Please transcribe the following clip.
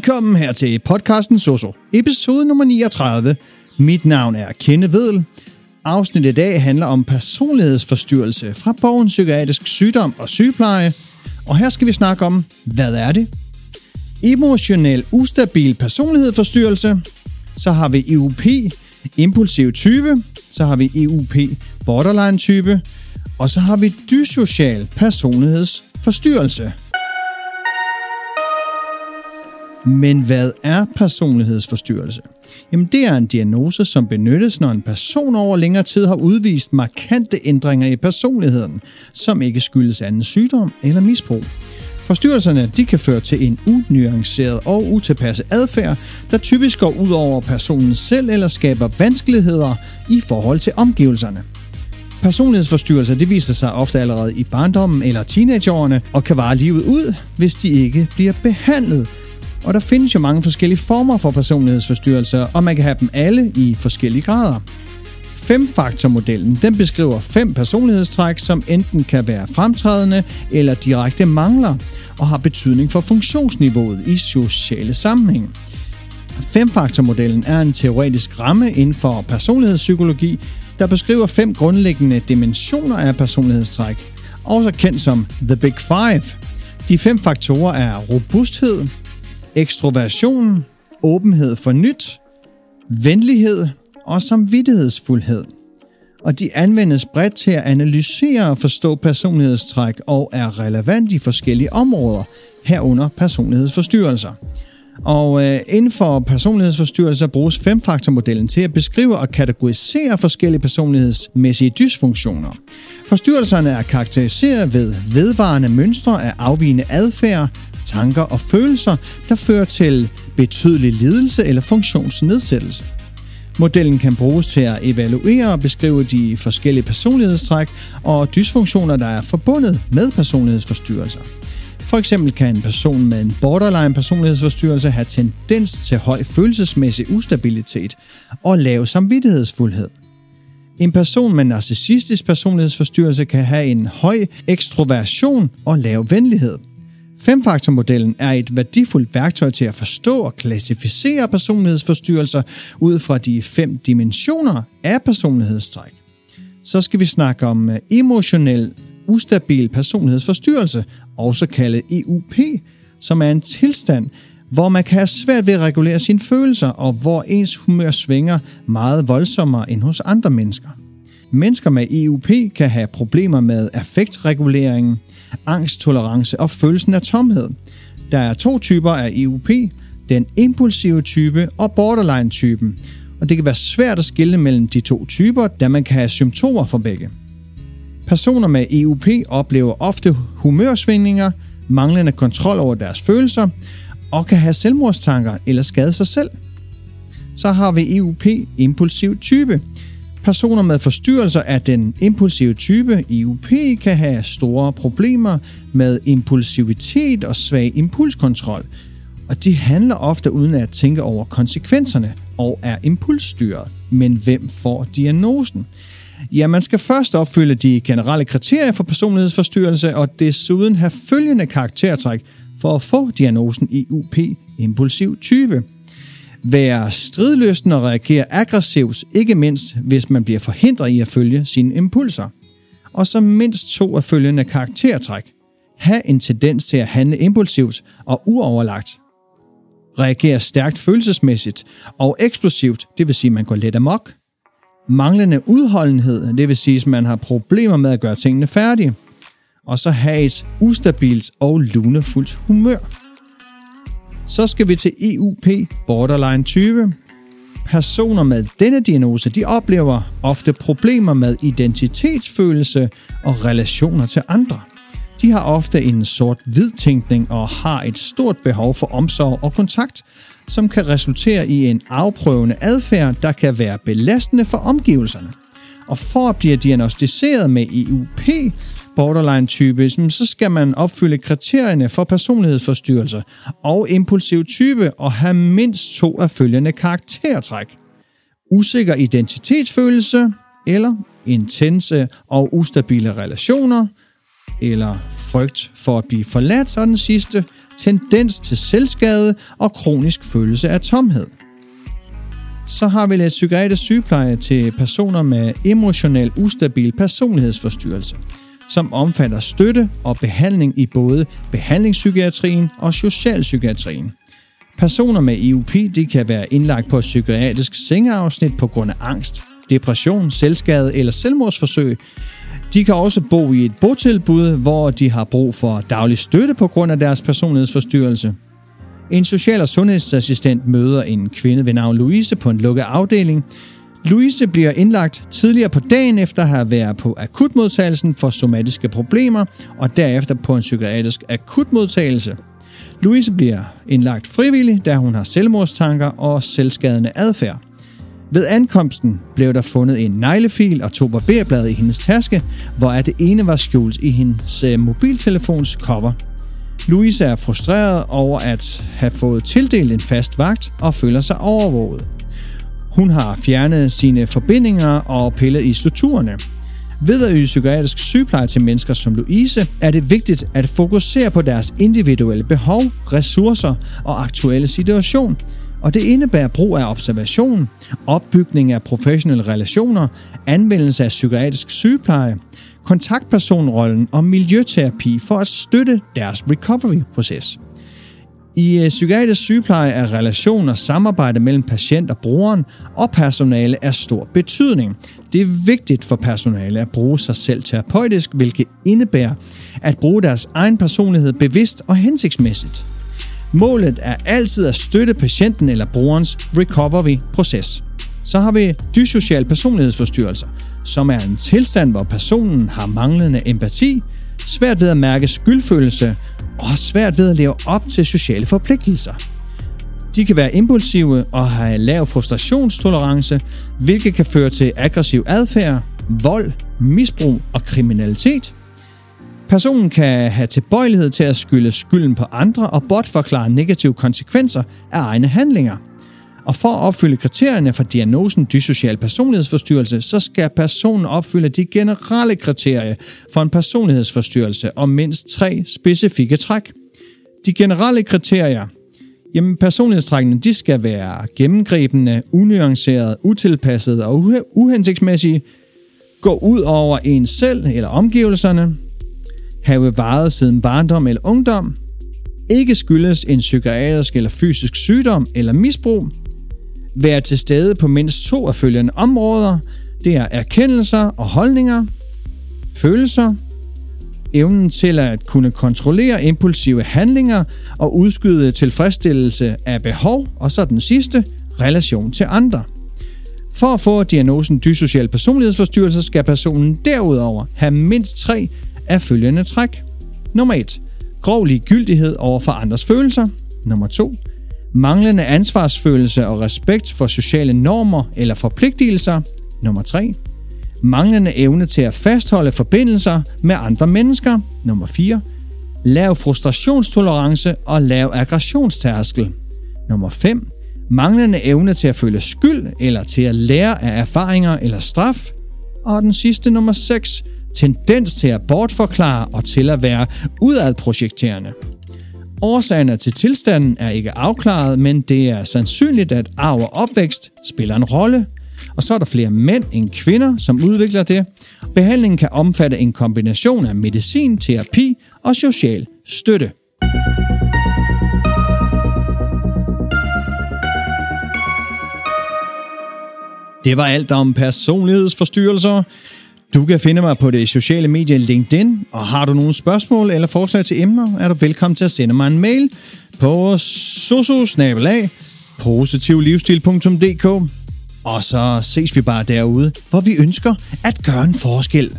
Velkommen her til podcasten Soso, episode nummer 39. Mit navn er Kenne Vedel. Afsnittet i dag handler om personlighedsforstyrrelse fra bogen Psykiatrisk Sygdom og Sygepleje. Og her skal vi snakke om, hvad er det? Emotionel ustabil personlighedsforstyrrelse. Så har vi EUP, impulsiv type. Så har vi EUP, borderline type. Og så har vi dysocial personlighedsforstyrrelse. Men hvad er personlighedsforstyrrelse? Jamen det er en diagnose, som benyttes, når en person over længere tid har udvist markante ændringer i personligheden, som ikke skyldes anden sygdom eller misbrug. Forstyrrelserne de kan føre til en unuanceret og utilpasset adfærd, der typisk går ud over personen selv eller skaber vanskeligheder i forhold til omgivelserne. Personlighedsforstyrrelser det viser sig ofte allerede i barndommen eller teenageårene og kan vare livet ud, hvis de ikke bliver behandlet og der findes jo mange forskellige former for personlighedsforstyrrelser, og man kan have dem alle i forskellige grader. Femfaktormodellen den beskriver fem personlighedstræk, som enten kan være fremtrædende eller direkte mangler, og har betydning for funktionsniveauet i sociale sammenhæng. Femfaktormodellen er en teoretisk ramme inden for personlighedspsykologi, der beskriver fem grundlæggende dimensioner af personlighedstræk, også kendt som The Big Five. De fem faktorer er robusthed, ekstroversion, åbenhed for nyt, venlighed og samvittighedsfuldhed. Og de anvendes bredt til at analysere og forstå personlighedstræk og er relevant i forskellige områder, herunder personlighedsforstyrrelser. Og øh, inden for personlighedsforstyrrelser bruges femfaktormodellen til at beskrive og kategorisere forskellige personlighedsmæssige dysfunktioner. Forstyrrelserne er karakteriseret ved vedvarende mønstre af afvigende adfærd, tanker og følelser, der fører til betydelig lidelse eller funktionsnedsættelse. Modellen kan bruges til at evaluere og beskrive de forskellige personlighedstræk og dysfunktioner, der er forbundet med personlighedsforstyrrelser. For eksempel kan en person med en borderline personlighedsforstyrrelse have tendens til høj følelsesmæssig ustabilitet og lav samvittighedsfuldhed. En person med narcissistisk personlighedsforstyrrelse kan have en høj ekstroversion og lav venlighed – Femfaktormodellen er et værdifuldt værktøj til at forstå og klassificere personlighedsforstyrrelser ud fra de fem dimensioner af personlighedstræk. Så skal vi snakke om eh, emotionel ustabil personlighedsforstyrrelse, også kaldet EUP, som er en tilstand, hvor man kan have svært ved at regulere sine følelser, og hvor ens humør svinger meget voldsommere end hos andre mennesker. Mennesker med EUP kan have problemer med affektreguleringen, angsttolerance og følelsen af tomhed. Der er to typer af EUP, den impulsive type og borderline-typen, og det kan være svært at skille mellem de to typer, da man kan have symptomer for begge. Personer med EUP oplever ofte humørsvingninger, manglende kontrol over deres følelser og kan have selvmordstanker eller skade sig selv. Så har vi EUP impulsiv type. Personer med forstyrrelser af den impulsive type IUP kan have store problemer med impulsivitet og svag impulskontrol, og de handler ofte uden at tænke over konsekvenserne og er impulsstyret. Men hvem får diagnosen? Ja, man skal først opfylde de generelle kriterier for personlighedsforstyrrelse og desuden have følgende karaktertræk for at få diagnosen IUP impulsiv type være stridlysten og reagere aggressivt, ikke mindst hvis man bliver forhindret i at følge sine impulser. Og så mindst to af følgende karaktertræk. Ha' en tendens til at handle impulsivt og uoverlagt. Reagere stærkt følelsesmæssigt og eksplosivt, det vil sige, at man går let amok. Manglende udholdenhed, det vil sige, at man har problemer med at gøre tingene færdige. Og så have et ustabilt og lunefuldt humør. Så skal vi til EUP borderline 20. Personer med denne diagnose, de oplever ofte problemer med identitetsfølelse og relationer til andre. De har ofte en sort-hvid tænkning og har et stort behov for omsorg og kontakt, som kan resultere i en afprøvende adfærd, der kan være belastende for omgivelserne. Og for at blive diagnostiseret med EUP, borderline-type, så skal man opfylde kriterierne for personlighedsforstyrrelse og impulsiv type og have mindst to af følgende karaktertræk. Usikker identitetsfølelse eller intense og ustabile relationer, eller frygt for at blive forladt, og den sidste tendens til selvskade og kronisk følelse af tomhed. Så har vi lidt psykiatrisk sygepleje til personer med emotionel ustabil personlighedsforstyrrelse, som omfatter støtte og behandling i både behandlingspsykiatrien og socialpsykiatrien. Personer med EUP de kan være indlagt på et psykiatrisk sengeafsnit på grund af angst, depression, selvskade eller selvmordsforsøg. De kan også bo i et botilbud, hvor de har brug for daglig støtte på grund af deres personlighedsforstyrrelse. En social- og sundhedsassistent møder en kvinde ved navn Louise på en lukket afdeling. Louise bliver indlagt tidligere på dagen efter at have været på akutmodtagelsen for somatiske problemer, og derefter på en psykiatrisk akutmodtagelse. Louise bliver indlagt frivillig, da hun har selvmordstanker og selvskadende adfærd. Ved ankomsten blev der fundet en neglefil og to barberblade i hendes taske, hvor det ene var skjult i hendes øh, mobiltelefons cover. Louise er frustreret over at have fået tildelt en fast vagt og føler sig overvåget. Hun har fjernet sine forbindinger og pillet i strukturerne. Ved at yde psykiatrisk sygepleje til mennesker som Louise, er det vigtigt at fokusere på deres individuelle behov, ressourcer og aktuelle situation, og det indebærer brug af observation, opbygning af professionelle relationer, anvendelse af psykiatrisk sygepleje, kontaktpersonrollen og miljøterapi for at støtte deres recovery-proces. I øh, psykiatrisk sygepleje er relation og samarbejde mellem patient og brugeren og personale af stor betydning. Det er vigtigt for personale at bruge sig selv terapeutisk, hvilket indebærer at bruge deres egen personlighed bevidst og hensigtsmæssigt. Målet er altid at støtte patienten eller brugerens recovery-proces. Så har vi dysocial personlighedsforstyrrelser, som er en tilstand, hvor personen har manglende empati, svært ved at mærke skyldfølelse og svært ved at leve op til sociale forpligtelser. De kan være impulsive og have lav frustrationstolerance, hvilket kan føre til aggressiv adfærd, vold, misbrug og kriminalitet. Personen kan have tilbøjelighed til at skylde skylden på andre og bortforklare negative konsekvenser af egne handlinger – og for at opfylde kriterierne for diagnosen dysocial personlighedsforstyrrelse, så skal personen opfylde de generelle kriterier for en personlighedsforstyrrelse og mindst tre specifikke træk. De generelle kriterier. Jamen, personlighedstrækkene de skal være gennemgribende, unuancerede, utilpassede og uhensigtsmæssige, gå ud over en selv eller omgivelserne, have varet siden barndom eller ungdom, ikke skyldes en psykiatrisk eller fysisk sygdom eller misbrug, være til stede på mindst to af følgende områder. Det er erkendelser og holdninger, følelser, evnen til at kunne kontrollere impulsive handlinger og udskyde tilfredsstillelse af behov, og så den sidste, relation til andre. For at få diagnosen dysocial personlighedsforstyrrelse skal personen derudover have mindst tre af følgende træk. Nummer 1. Grov ligegyldighed over for andres følelser. Nummer 2 manglende ansvarsfølelse og respekt for sociale normer eller forpligtelser. Nummer 3. Manglende evne til at fastholde forbindelser med andre mennesker. Nummer 4. Lav frustrationstolerance og lav aggressionstærskel. Nummer 5. Manglende evne til at føle skyld eller til at lære af erfaringer eller straf. Og den sidste nummer 6. Tendens til at bortforklare og til at være udadprojekterende. Årsagerne til tilstanden er ikke afklaret, men det er sandsynligt, at arv og opvækst spiller en rolle. Og så er der flere mænd end kvinder, som udvikler det. Behandlingen kan omfatte en kombination af medicin, terapi og social støtte. Det var alt om personlighedsforstyrrelser. Du kan finde mig på det sociale medie LinkedIn, og har du nogle spørgsmål eller forslag til emner, er du velkommen til at sende mig en mail på sososnabelag positivlivsstil.dk Og så ses vi bare derude, hvor vi ønsker at gøre en forskel.